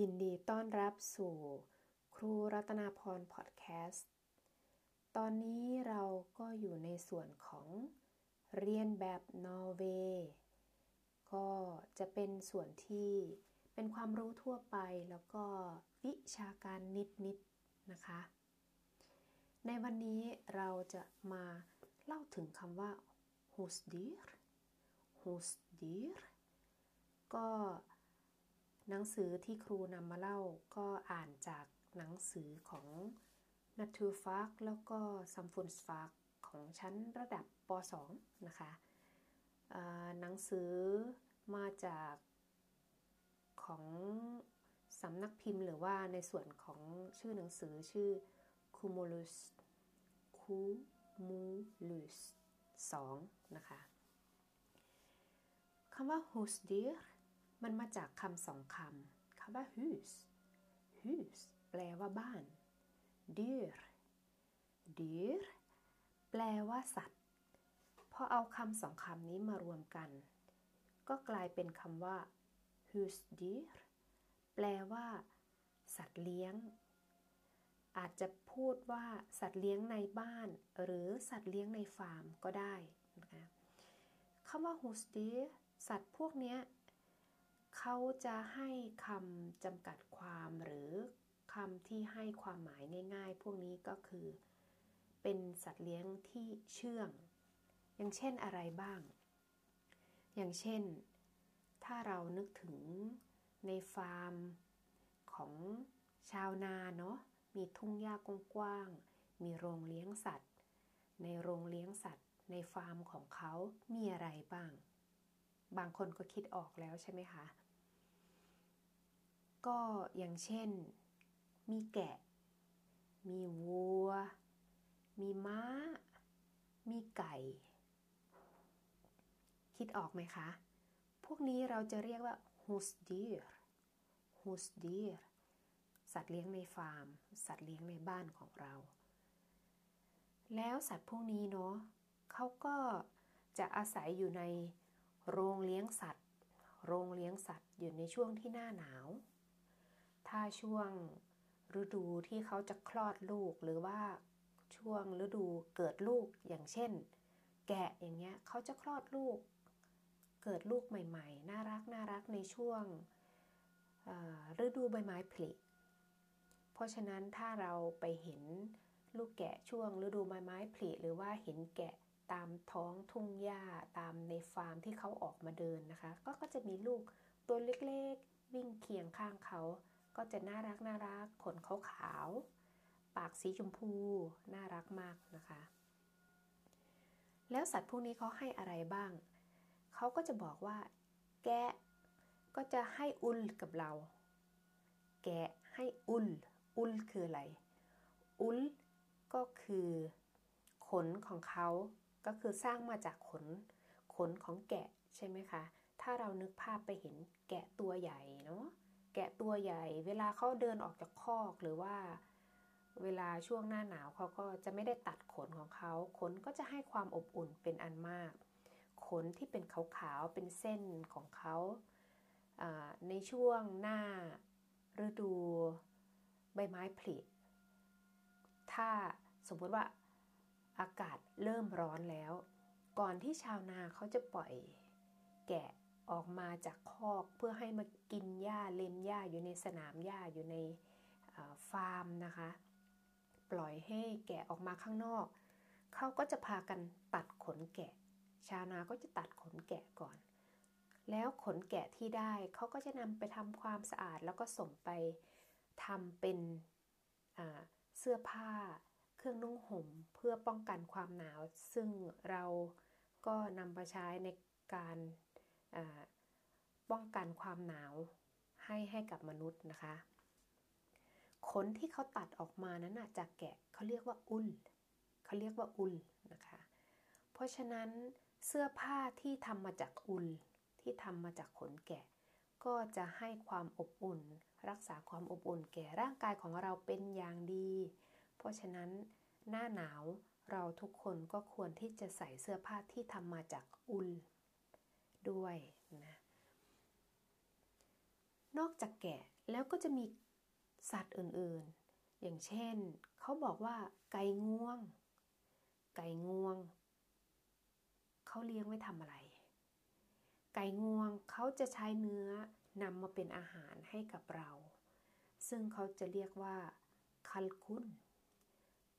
ยินดีต้อนรับสู่ครูรัตนาพรพอดแคสต์ ตอนนี้เราก็อยู่ในส่วนของเรียนแบบนอร์เวย์ก็จะเป็นส่วนที่เป็นความรู้ทั่วไปแล้วก็วิชาการนิดๆนนะคะ ในวันนี้เราจะมาเล่าถึงคำว่า husdyr husdyr ก็ หนังสือที่ครูนำมาเล่าก็อ่านจากหนังสือของนัทูฟากแล้วก็ซัมฟุนสฟากของชั้นระดับป .2 นะคะหนังสือมาจากของสำนักพิมพ์หรือว่าในส่วนของชื่อหนังสือชื่อ Cumulus Cumulus 2 นะคะคำว่า Husdir มันมาจากคำสองคำคำว่า hus hus แปลว่าบ้าน dyr dyr แปลว่าสัตว์ พอเอาคำสองคำนี้มารวมกัน ก็กลายเป็นคำว่า husdyr แปลว่า สัตว์เลี้ยง อาจจะพูดว่าสัตว์เลี้ยงในบ้าน หรือสัตว์เลี้ยงในฟาร์มก็ได้นะคะคำว่า husdyr สัตว์พวกนี้ เขาจะให้คำจำกัดความหรือคำที่ให้ความหมายง่าย ๆ พวกนี้ก็คือ เป็นสัตว์เลี้ยงที่เชื่อง อย่างเช่นอะไรบ้าง อย่างเช่น ถ้าเรานึกถึงในฟาร์มของชาวนาเนาะมีทุ่งหญ้ากว้างๆมีโรงเลี้ยงสัตว์ ในโรงเลี้ยงสัตว์ ในฟาร์มของเขา มีอะไรบ้าง บางคนก็คิดออกแล้วใช่ไหมคะ ก็อย่างเช่น มีแกะ มีวัว มีม้า มีไก่ คิดออกไหมคะ พวกนี้เราจะเรียกว่า husdyr husdyr สัตว์เลี้ยงในฟาร์ม สัตว์เลี้ยงในบ้านของเรา แล้วสัตว์พวกนี้เนาะเขาก็จะอาศัยอยู่ในโรงเลี้ยงสัตว์ โรงเลี้ยงสัตว์อยู่ในช่วงที่หน้าหนาว ถ้าช่วงฤดูที่เขาจะคลอดลูกหรือว่าช่วงฤดูเกิดลูกอย่างเช่น แกะอย่างเงี้ยเขาจะคลอดลูก เกิดลูกใหม่ ๆ น่ารักน่ารักในช่วงฤดูใบไม้ผลิ เพราะฉะนั้นถ้าเราไปเห็นลูกแกะช่วงฤดูใบไม้ผลิหรือว่าเห็นแกะตามท้องทุ่งหญ้าตามในฟาร์มที่เขาออกมาเดินนะคะ ก็ก็จะมีลูกตัวเล็กๆ วิ่งเคียงข้างเขา ก็จะน่ารักน่ารักขนขาวขาวปากสีชมพูน่ารักมากนะคะ แล้วสัตว์พวกนี้เขาให้อะไรบ้าง เขาก็จะบอกว่า แกะก็จะให้อุลกับเรา แกะให้อุล อุลคืออะไร อุลก็คือขนของเขาก็คือสร้างมาจากขน ขนของแกะใช่ไหมคะ ถ้าเรานึกภาพไปเห็นแกะตัวใหญ่เนาะ แกะตัวใหญ่ เวลาเขาเดินออกจากคอกหรือว่า เวลาช่วงหน้าหนาวเขาก็จะไม่ได้ตัดขนของเขาขนก็จะให้ความอบอุ่นเป็นอันมาก ขนที่เป็นขาวๆเป็นเส้นของเขาในช่วงหน้าฤดูใบไม้ผลิถ้าสมมติว่าอากาศเริ่มร้อนแล้ว ก่อนที่ชาวนาเขาจะปล่อยแกะออกมาจากคอกเพื่อให้มากิน หญ้าเล็มหญ้าอยู่ในสนามหญ้าอยู่ในฟาร์มนะคะ ปล่อยให้แกะออกมาข้างนอก เขาก็จะพากันตัดขนแกะ ชาวนาก็จะตัดขนแกะก่อน แล้วขนแกะที่ได้เขาก็จะนำไปทำความสะอาดแล้วก็ส่งไปทำเป็นเสื้อผ้า เครื่องนุ่งห่มเพื่อป้องกันความหนาว ซึ่งเราก็นำมาใช้ในการป้องกันความหนาว ให้ให้กับมนุษย์นะคะ ขนที่เขาตัดออกมานั้นจากแกะเขาเรียกว่าอุลเขาเรียกว่าอุลนะคะ เพราะฉะนั้นเสื้อผ้าที่ทำมาจากอุลที่ทำมาจากขนแกะ ก็จะให้ความอบอุ่น รักษาความอบอุ่นแก่ร่างกายของเราเป็นอย่างดี เพราะฉะนั้นหน้าหนาวเราทุกคนก็ควรที่จะใส่เสื้อผ้าที่ทำมาจากอุลด้วย นอกจากแกะแล้วก็จะมีสัตว์อื่นๆ อย่างเช่น เขาบอกว่าไก่งวง ไก่งวง เขาเลี้ยงไว้ทำอะไร ไก่งวงเขาจะใช้เนื้อนำมาเป็นอาหารให้กับเรา ซึ่งเขาจะเรียกว่าคัลคุน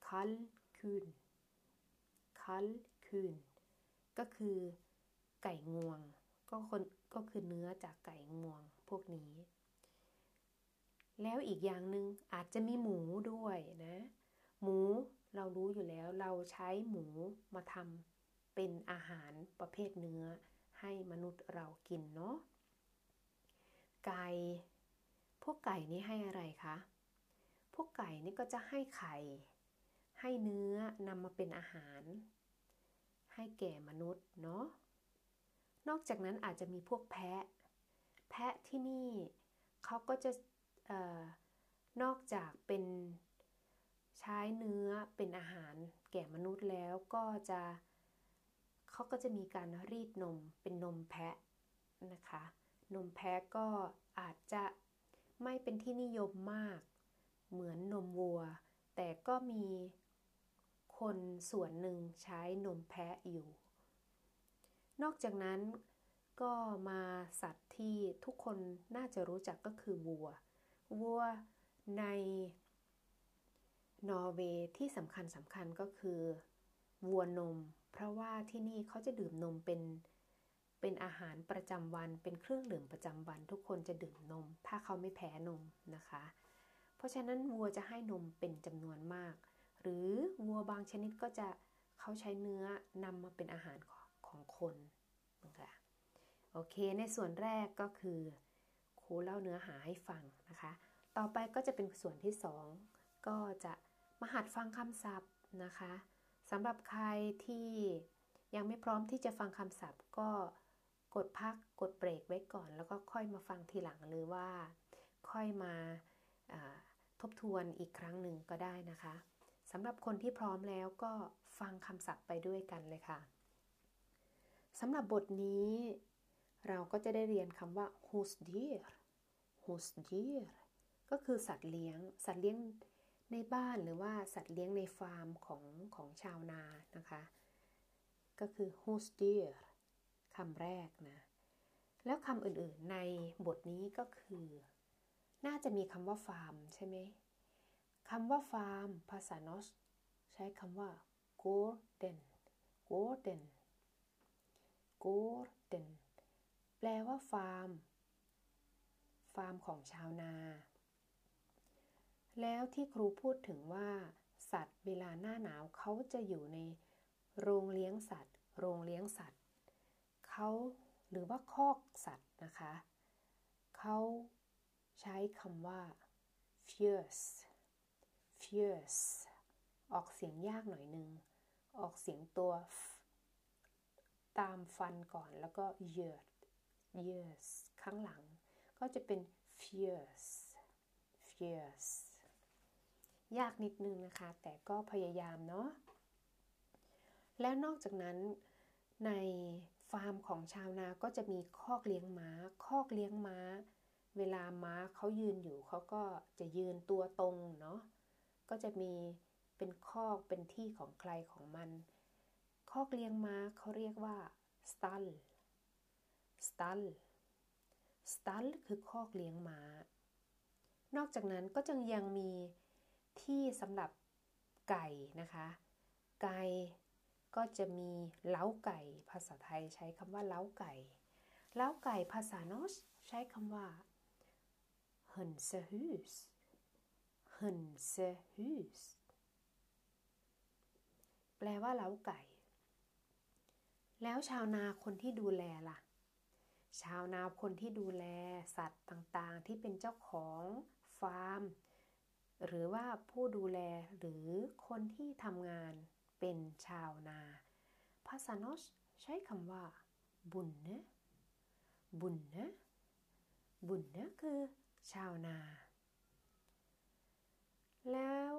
คัลคุนคัลคุนก็คือไก่งวง ก็คนก็คือเนื้อจากไก่งวง พวกนี้ แล้วอีกอย่างหนึ่งอาจจะมีหมูด้วยนะ หมูเรารู้อยู่แล้วเราใช้หมูมาทำเป็นอาหารประเภทเนื้อให้มนุษย์เรากินเนาะไก่พวกไก่นี้ให้อะไรคะ พวกไก่นี่ก็จะให้ไข่ ให้เนื้อนำมาเป็นอาหาร ให้แก่มนุษย์เนาะนอกจากนั้นอาจจะมีพวกแพะ แพะที่นี่เขาก็จะออนอกจากเป็นใช้เนื้อเป็นอาหารแก่มนุษย์แล้วก็จะเขาก็จะมีการรีดนมเป็นนมแพะนะคะ นมแพะก็อาจจะไม่เป็นที่นิยมมาก เหมือนนมวัว แต่ก็มีคนส่วนหนึ่งใช้นมแพะอยู่ นอกจากนั้น ก็มาสัตว์ที่ทุกคนน่าจะรู้จักก็คือวัว วัวในนอร์เวย์ที่สำคัญสำคัญก็คือวัวนม เพราะว่าที่นี่เขาจะดื่มนมเป็นเป็นอาหารประจำวัน เป็นเครื่องดื่มประจำวัน ทุกคนจะดื่มนม ถ้าเขาไม่แพ้นมนะคะ เพราะฉะนั้นวัวจะให้นมเป็นจำนวนมาก หรือวัวบางชนิดก็จะเขาใช้เนื้อนำมาเป็นอาหารของคน โอเค ในส่วนแรกก็คือครูเล่าเนื้อหาให้ฟังนะคะ ต่อไปก็จะเป็นส่วนที่ 2 ก็จะมาหัดฟังคำศัพท์นะคะสำหรับใครที่ยังไม่พร้อมที่จะฟังคำศัพท์ ก็กดพักกดเบรกไว้ก่อน แล้วก็ค่อยมาฟังทีหลังหรือว่า ค่อยมาทบทวนอีกครั้งหนึ่งก็ได้นะคะสำหรับคนที่พร้อมแล้วก็ฟังคำศัพท์ไปด้วยกันเลยค่ะสำหรับบทนี้ เราก็จะได้เรียนคำว่า husdyr husdyr ก็คือสัตว์เลี้ยง สัตว์เลี้ยงในบ้านหรือว่าสัตว์เลี้ยงในฟาร์มของของชาวนานะคะ ก็คือ husdyr คำแรกนะ แล้วคำอื่นๆในบทนี้ก็คือ น่าจะมีคำว่าฟาร์มใช่ไหมคำว่าฟาร์ม ภาษานอร์สใช้คำว่า gården gården gården แปลว่าฟาร์ม ฟาร์มของชาวนา แล้วที่ครูพูดถึงว่า สัตว์เวลาหน้าหนาวเขาจะอยู่ในโรงเลี้ยงสัตว์ โรงเลี้ยงสัตว์เขาหรือว่าคอกสัตว์นะคะเขาใช้คำว่า fierce fierce ออกเสียงยากหน่อยนึง ออกเสียงตัว ตามฟันก่อนแล้วก็ years years ข้างหลัง ก็จะเป็น fierce fierce ยากนิดนึงนะคะ แต่ก็พยายามเนาะแล้วนอกจากนั้นในฟาร์มของชาวนาก็จะมีคอกเลี้ยงม้า คอกเลี้ยงม้า เวลาม้าเขายืนอยู่เขาก็จะยืนตัวตรงเนาะก็จะมีเป็นคอกเป็นที่ของใครของมัน คอกเลี้ยงม้าเขาเรียกว่า stall stall stall คือคอกเลี้ยงม้า นอกจากนั้นก็จึงยังมีที่สำหรับไก่นะคะ ไก่ก็จะมีเล้าไก่ ภาษาไทยใช้คำว่าเล้าไก่ เล้าไก่ภาษานอสใช้คำว่า hönsehus hönsehus แปลว่าเล้าไก่ แล้วชาวนาคนที่ดูแลล่ะ ชาวนาคนที่ดูแลสัตว์ต่างๆ ที่เป็นเจ้าของฟาร์ม หรือว่าผู้ดูแลหรือคนที่ทำงานเป็นชาวนาภาษาโนอสใช้คำว่า บุญเนะบุญเนะบุญเนะคือ ชาวนา แล้ว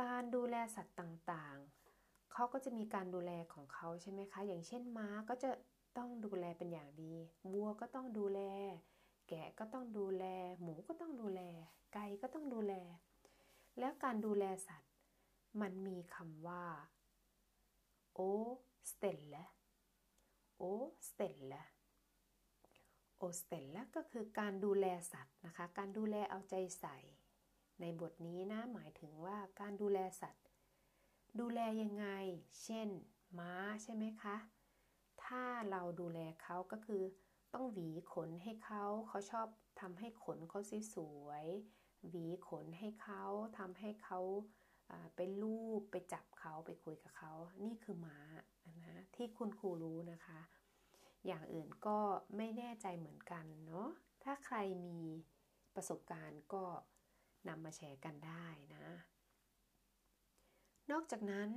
การดูแลสัตว์ต่างๆ เขาก็จะมีการดูแลของเขาใช่ไหมคะ อย่างเช่นม้าก็จะ ต้องดูแลเป็นอย่างดี วัวก็ต้องดูแล แกะก็ต้องดูแล หมูก็ต้องดูแล ไก่ก็ต้องดูแล้วการดูแลสัตว์ มันมีคำว่า å stelle å stelle å stelle ก็คือการดูแลสัตว์นะคะ การดูแลเอาใจใส่ ในบทนี้นะหมายถึงว่าการดูแลสัตว์ ดูแลยังไง เช่น ม้าใช่ไหมคะ ถ้าเราดูแลเขาก็คือ ต้องหวีขนให้เขาเขาชอบทำให้ขนเขาสวยหวีขนให้เขาทำให้เขาไปลูบไปจับเขาไปคุยกับเขา นี่คือม้านะที่คุณครูรู้นะคะ อย่างอื่นก็ไม่แน่ใจเหมือนกันเนาะถ้าใครมีประสบการณ์ก็นำมาแชร์กันได้นะ นอกจากนั้น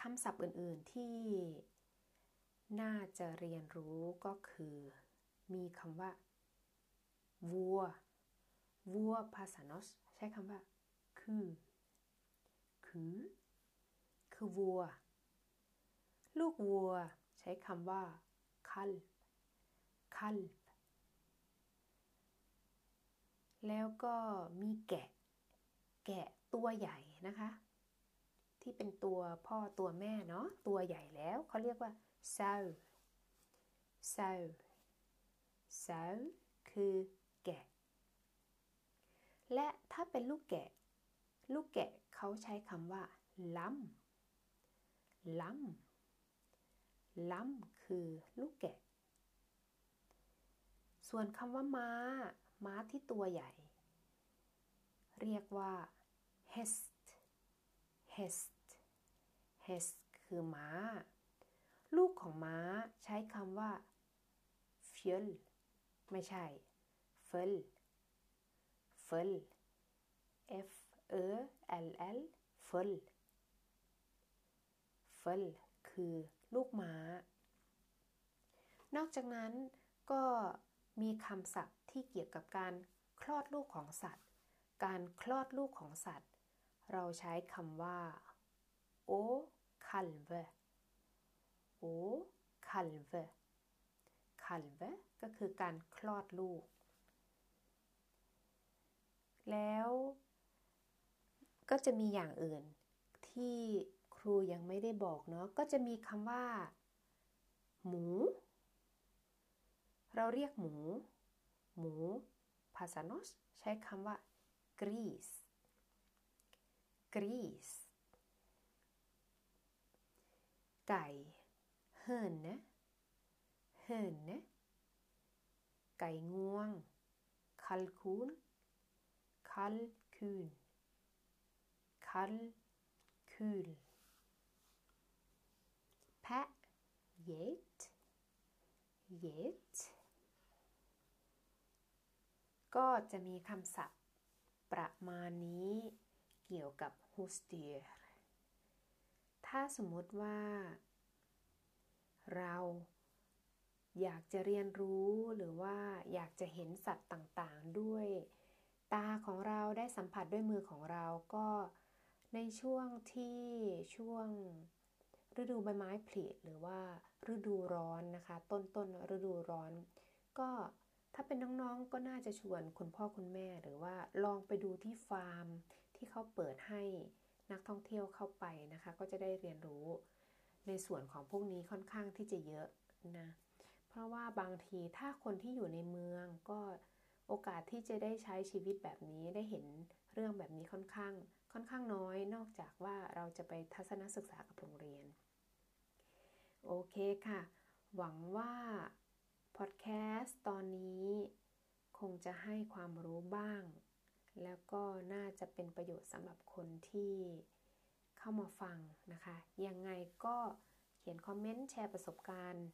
คำศัพท์อื่นๆที่ น่าจะเรียนรู้ก็คือ มีคำว่าวัววัวภาษานอสใช้คำว่า คือ คือ คือวัว ลูกวัว ใช้คำว่าคัลคัลแล้วก็มีแกะ แกะตัวใหญ่นะคะ ที่เป็นตัวพ่อตัวแม่เนาะตัวใหญ่แล้วเขาเรียกว่า ซาซาซาคือแกะ และถ้าเป็นลูกแกะ ลูกแกะเขาใช้คำว่าล้ำล้ำล้ำคือลูกแกะ ส่วนคำว่าม้า ม้าที่ตัวใหญ่ เรียกว่า hest hest hest คือม้า ลูกของม้าใช้คำว่า f j ö l ไม่ใช่ f ö l f ö l f ö l l f ö l f ö l คือลูกม้า นอกจากนั้นก็มีคำศัพท์ที่เกี่ยวกับการคลอดลูกของสัตว์ การคลอดลูกของสัตว์ เราใช้คำว่า o kalve o kalve kalve ก็คือการคลอดลูก แล้วก็จะมีอย่างอื่นที่ครูยังไม่ได้บอกเนาะก็จะมีคำว่า หมู เราเรียกหมู หมูภาษาโนสใช้คำว่า gris gris ไก่ höne höne ไก่งวง kalkun kalkun kalkul แพะ get get ก็จะมีคำศัพท์ประมาณนี้เกี่ยวกับ h u s d y r ถ้าสมมติว่า เราอยากจะเรียนรู้หรือว่าอยากจะเห็นสัตว์ต่างๆ ด้วย ตาของเราได้สัมผัสด้วยมือของเราก็ในช่วงที่ช่วงฤดูใบไม้ผลิหรือว่าฤดูร้อนนะคะ ต้นต้นฤดูร้อน ก็ถ้าเป็นน้องๆก็น่าจะชวนคุณพ่อคุณแม่หรือว่าลองไปดูที่ฟาร์มที่เขาเปิดให้นักท่องเที่ยวเข้าไปนะคะ ก็จะได้เรียนรู้ ในส่วนของพวกนี้ค่อนข้างที่จะเยอะนะเพราะว่าบางทีถ้าคนที่อยู่ในเมืองก็โอกาสที่จะได้ใช้ชีวิตแบบนี้ได้เห็นเรื่องแบบนี้ค่อนข้าง ค่อนข้างน้อย นอกจากว่าเราจะไปทัศนศึกษากับโรงเรียน โอเคค่ะ หวังว่าพอดแคสต์ตอนนี้คงจะให้ความรู้บ้าง แล้วก็น่าจะเป็นประโยชน์สำหรับคนที่ เข้ามาฟังนะคะ ยังไงก็เขียนคอมเมนต์แชร์ประสบการณ์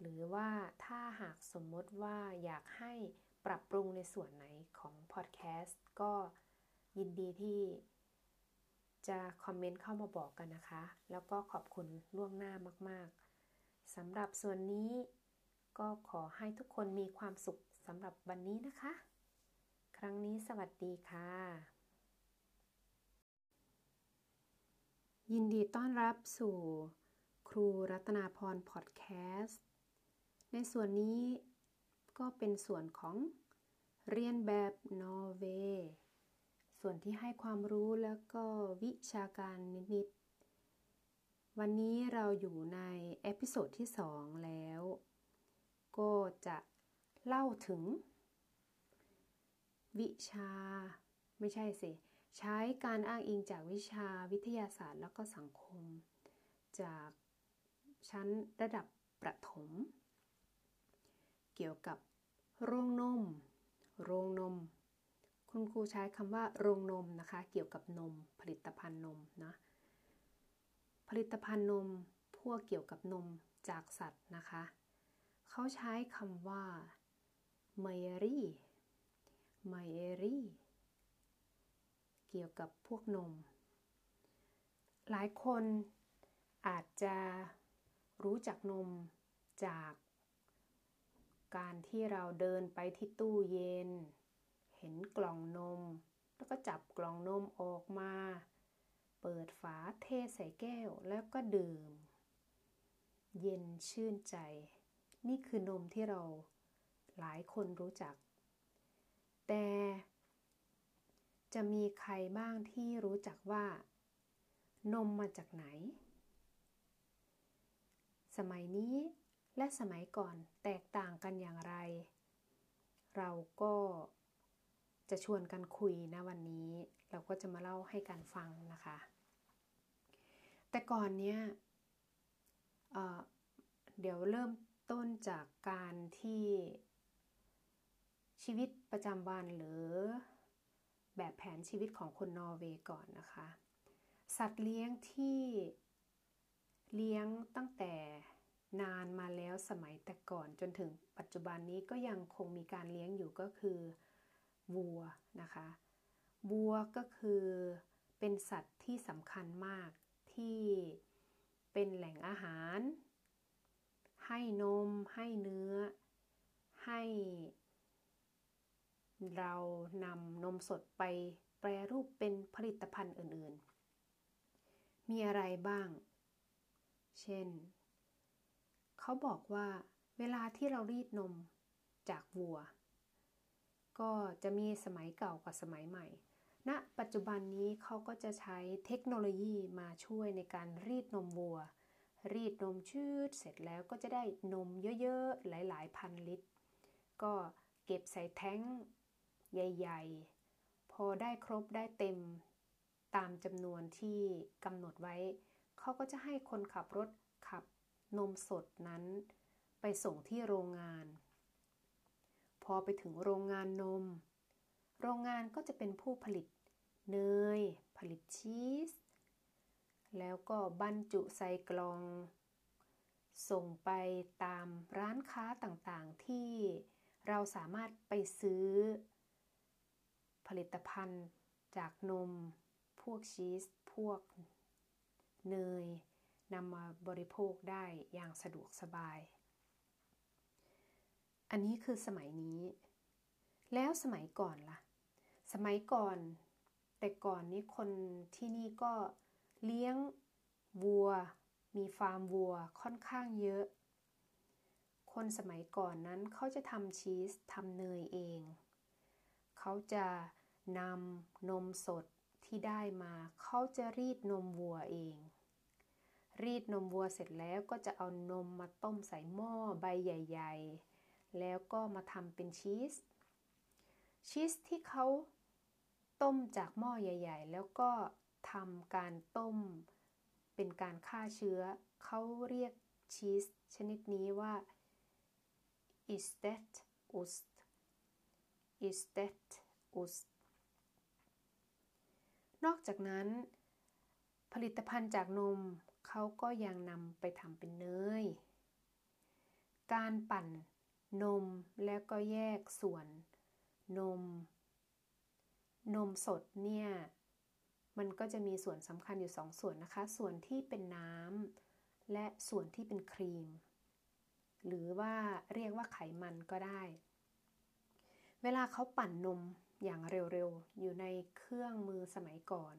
หรือว่าถ้าหากสมมติว่าอยากให้ปรับปรุงในส่วนไหนของพอดแคสต์ก็ยินดีที่จะคอมเมนต์เข้ามาบอกกันนะคะ แล้วก็ขอบคุณล่วงหน้ามาก ๆสำหรับส่วนนี้ก็ขอให้ทุกคนมีความสุขสำหรับวันนี้นะคะ ครั้งนี้สวัสดีค่ะ ยินดีต้อนรับสู่ครูรัตนาพรพอดแคสต์ ในส่วนนี้ก็เป็นส่วนของเรียนแบบนอร์เวย์ส่วนที่ให้ความรู้แล้วก็วิชาการนิดๆ วันนี้เราอยู่ใน episode ที่สองแล้ว ก็จะเล่าถึง วิชาไม่ใช่สิ ใช้การอ้างอิงจากวิชาวิทยาศาสตร์ แล้วก็สังคม จากชั้นระดับประถม เกี่ยวกับโรงนม โรงนม คุณครูใช้คำว่าโรงนมนะคะ เกี่ยวกับนม ผลิตภัณฑ์นมนะ ผลิตภัณฑ์นม พวกเกี่ยวกับนมจากสัตว์นะคะ เขาใช้คำว่า m e รี่ m e รี่ กี่ยวกับพวกนม หลายคนอาจจะรู้จักนมจากการที่เราเดินไปที่ตู้เย็น เห็นกล่องนม แล้วก็จับกล่องนมออกมา เปิดฝาเทใส่แก้วแล้วก็ดื่ม เย็นชื่นใจ นี่คือนมที่เราหลายคนรู้จัก แต่ จะมีใครบ้างที่รู้จักว่า นมมาจากไหน สมัยนี้และสมัยก่อนแตกต่างกันอย่างไร เราก็จะชวนกันคุยนะวันนี้ เราก็จะมาเล่าให้กันฟังนะคะ แต่ก่อนเนี้ยเเดี๋ยวเริ่มต้นจากการที่ชีวิตประจำวันหรือ แบบแผนชีวิตของคนนอร์เวย์ก่อนนะคะ สัตว์เลี้ยงที่เลี้ยงตั้งแต่นานมาแล้วสมัยแต่ก่อนจนถึงปัจจุบันนี้ก็ยังคงมีการเลี้ยงอยู่ก็คือวัวนะคะวัวก็คือเป็นสัตว์ที่สำคัญมากที่เป็นแหล่งอาหาร ให้นม ให้เนื้อ ให้ เรานำนมสดไปแปรรูปเป็นผลิตภัณฑ์อื่นๆ มีอะไรบ้าง เช่น เขาบอกว่าเวลาที่เรารีดนมจากวัว ก็จะมีสมัยเก่ากับสมัยใหม่ณปัจจุบันนี้เขาก็จะใช้เทคโนโลยีมาช่วยในการรีดนมวัว รีดนมชืดเสร็จแล้วก็จะได้นมเยอะๆ หลายๆ พันลิตร ก็เก็บใส่แท้ง ใหญ่ ๆ พอได้ครบได้เต็ม ตามจำนวนที่กำหนดไว้ เขาก็จะให้คนขับรถขับนมสดนั้น ไปส่งที่โรงงาน พอไปถึงโรงงานนม โรงงานก็จะเป็นผู้ผลิตเนย ผลิตชีส แล้วก็บรรจุใส่กล่อง ส่งไปตามร้านค้าต่างๆที่เราสามารถไปซื้อ ผลิตภัณฑ์จากนม พวกชีส พวกเนยนำมาบริโภคได้อย่างสะดวกสบาย อันนี้คือสมัยนี้ แล้วสมัยก่อนละ่ะ สมัยก่อน แต่ก่อนนี้คนที่นี่ก็เลี้ยงวัว มีฟาร์มวัวค่อนข้างเยอะ คนสมัยก่อนนั้นเขาจะทำชีสทำเนยเอง เขาจะนำนมสดที่ได้มาเขาจะรีดนมวัวเอง รีดนมวัวเสร็จแล้วก็จะเอานมมาต้มใส่หม้อใบใหญ่ ๆ แล้วก็มาทำเป็นชีส ชีสที่เขาต้มจากหม้อใหญ่ ๆ แล้วก็ทำการต้มเป็นการฆ่าเชื้อ เขาเรียกชีสชนิดนี้ว่า i s t e t ost i s t e t ost นอกจากนั้น ผลิตภัณฑ์จากนมเขาก็ยังนำไปทำเป็นเนย การปั่นนมแล้วก็แยกส่วนนม นมสดเนี่ยมันก็จะมีส่วนสำคัญอยู่สองส่วนนะคะ ส่วนที่เป็นน้ำและส่วนที่เป็นครีม หรือว่าเรียกว่าไขมันก็ได้ เวลาเขาปั่นนมอย่างเร็วๆ อยู่ในเครื่องมือสมัยก่อน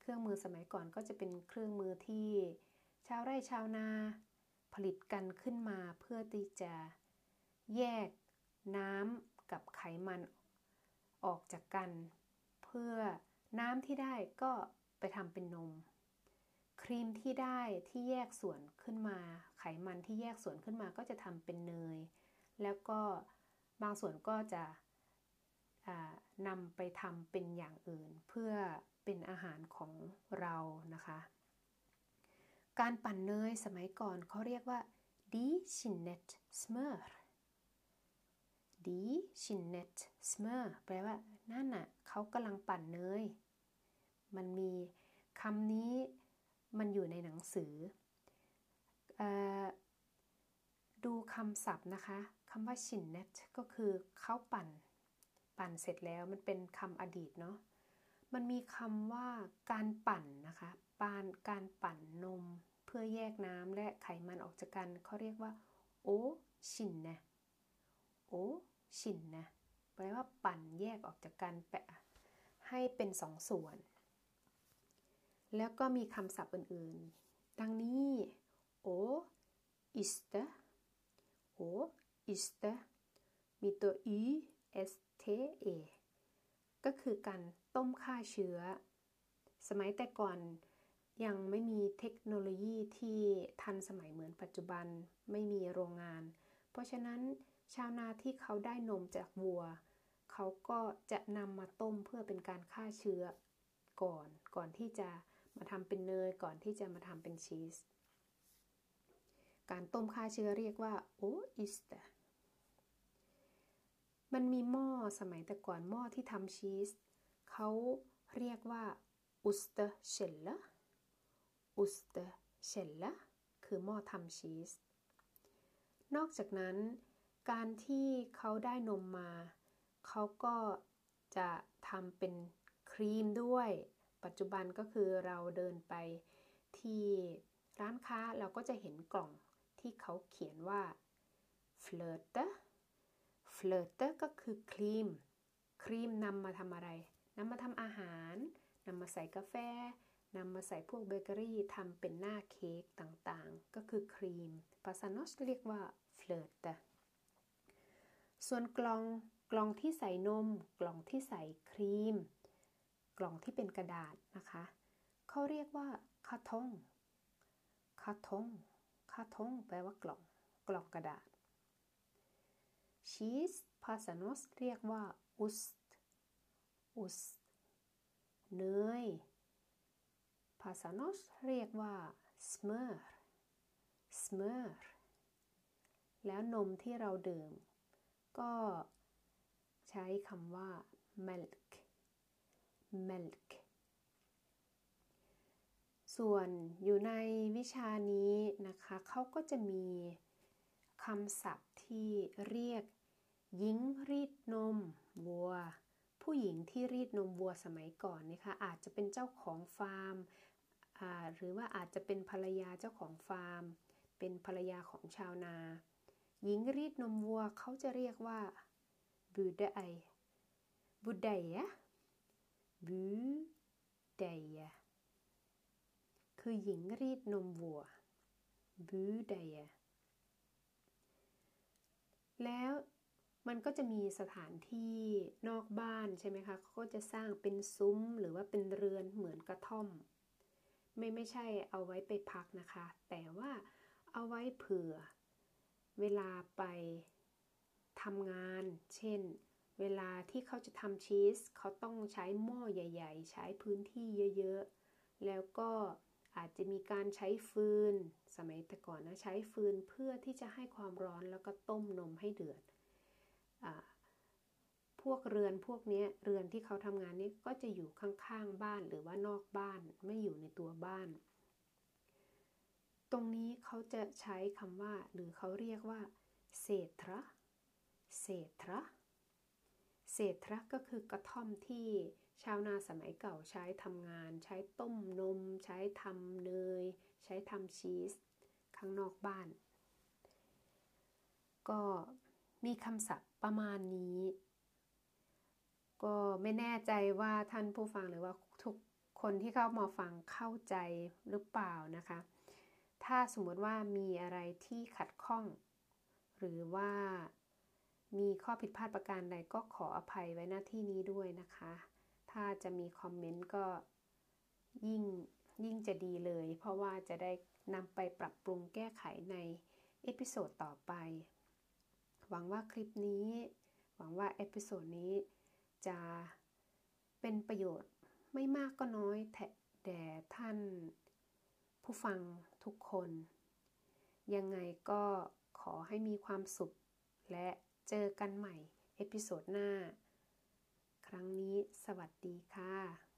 เครื่องมือสมัยก่อนก็จะเป็นเครื่องมือที่ชาวไร่ชาวนาผลิตกันขึ้นมาเพื่อที่จะแยกน้ำกับไขมันออกจากกัน เพื่อน้ำที่ได้ก็ไปทำเป็นนม ครีมที่ได้ที่แยกส่วนขึ้นมา ไขมันที่แยกส่วนขึ้นมาก็จะทำเป็นเนย แล้วก็ บางส่วนก็จะนำไปทำเป็นอย่างอื่น เพื่อเป็นอาหารของเรานะคะ การปั่นเนยสมัยก่อนเขาเรียกว่า die skinnet smør die skinnet smør แปลว่านั่นน่ะเขากำลังปั่นเนย มันมีคำนี้มันอยู่ในหนังสืออดูคำศัพท์นะคะ คำว่า skinnet ก็คือเขาปั่น ปั่นเสร็จแล้วมันเป็นคำอดีตเนาะมันมีคำว่าการปั่นนะคะปานการปั่นนม เพื่อแยกน้ำและไขมันออกจากกันเขาเรียกว่าโอชินนะโอชินนะแปลว่าปั่นแยกออกจากกันแปะให้เป็นสองส่วน แล้วก็มีคำศัพท์อื่นๆ ดังนี้โออิสเตโอ อิสเตมีตัว e s t a ก็คือการต้มฆ่าเชื้อ สมัยแต่ก่อนยังไม่มีเทคโนโลยีที่ทันสมัยเหมือนปัจจุบันไม่มีโรงงาน เพราะฉะนั้นชาวนาที่เขาได้นมจากวัว เขาก็จะนำมาต้มเพื่อเป็นการฆ่าเชื้อก่อน ก่อนที่จะมาทำเป็นเนยก่อนที่จะมาทำเป็นชีส การต้มฆ่าเชื้อเรียกว่า å yste มันมีหม้อสมัยแต่ก่อนหม้อที่ทำชีสเขาเรียกว่า ystekjel ystekjel คือหม้อทำชีส นอกจากนั้น การที่เขาได้นมมา เขาก็จะทำเป็นครีมด้วย ปัจจุบันก็คือเราเดินไปที่ร้านค้าเราก็จะเห็นกล่องที่เขาเขียนว่า f l i r t เฟลเตอร์ก็คือครีม ครีมนำมาทำอะไรนำมาทำอาหารนำมาใส่กาแฟนำมาใส่พวกเบเกอรี่ทำเป็นหน้าเค้กต่างๆ ก็คือครีม ภาษา norsk เรียกว่า fløteเตอร์ส่วนกล่องกล่องที่ใส่นม กล่องที่ใส่ครีม กล่องที่เป็นกระดาษนะคะเขาเรียกว่าคาทงคาทงคาทงแปลว่ากล่อง กล่องกระดาษ ชีสภาษาโนสเรียกว่าอุสอุสเนยภาษาโนสเรียกว่าสเมอร์สเมอร์แล้วนมที่เราดื่ม ก็ใช้คำว่า milk milk ส่วนอยู่ในวิชานี้นะคะเขาก็จะมีคำศัพท์ ที่เรียกหญิงรีดนมวัว ผู้หญิงที่รีดนมวัวสมัยก่อนนะคะอาจจะเป็นเจ้าของฟาร์มหรือว่าอาจจะเป็นภรรยาเจ้าของฟาร์ม เป็นภรรยาของชาวนา หญิงรีดนมวัวเขาจะเรียกว่าบูดไอบูดายะบูดายะคือหญิงรีดนมวัวบูดายะ แล้วมันก็จะมีสถานที่นอกบ้านใช่ไหมคะเขาก็จะสร้างเป็นซุ้มหรือว่าเป็นเรือนเหมือนกระท่อม ไม่ไม่ใช่เอาไว้ไปพักนะคะ แต่ว่าเอาไว้เผื่อ เวลาไปทำงาน เช่น เวลาที่เขาจะทำชีสเขาต้องใช้หม้อใหญ่ ๆ ใช้พื้นที่เยอะๆ แล้วก็อาจจะมีการใช้ฟืน สมัยแต่ก่อนนะใช้ฟืนเพื่อที่จะให้ความร้อนแล้วก็ต้มนมให้เดือดอพวกเรือนพวกนี้เรือนที่เขาทำงานนี้ก็จะอยู่ข้างๆบ้านหรือว่านอกบ้านไม่อยู่ในตัวบ้าน ตรงนี้เขาจะใช้คำว่า หรือเขาเรียกว่าเศษทระเศษทระเศษทระก็คือกระท่อมที่ชาวนาสมัยเก่าใช้ทำงาน ใช้ต้มนม ใช้ทำเนย ใช้ทำชีส ข้างนอกบ้าน ก็มีคำศัพท์ประมาณนี้ ก็ไม่แน่ใจว่าท่านผู้ฟังหรือว่าทุกคนที่เข้ามาฟังเข้าใจหรือเปล่านะคะ ถ้าสมมติว่ามีอะไรที่ขัดข้อง หรือว่ามีข้อผิดพลาดประการใดก็ขออภัยไว้หน้าที่นี้ด้วยนะคะ ถ้าจะมีคอมเมนต์ก็ยิ่งยิ่งจะดีเลย เพราะว่าจะได้ นำไปปรับปรุงแก้ไขใน episode ต่อไป หวังว่าคลิปนี้ หวังว่า episode นี้จะเป็นประโยชน์ไม่มากก็น้อยแด่ท่านผู้ฟังทุกคน ยังไงก็ขอให้มีความสุข และเจอกันใหม่ episode หน้า ครั้งนี้สวัสดีค่ะ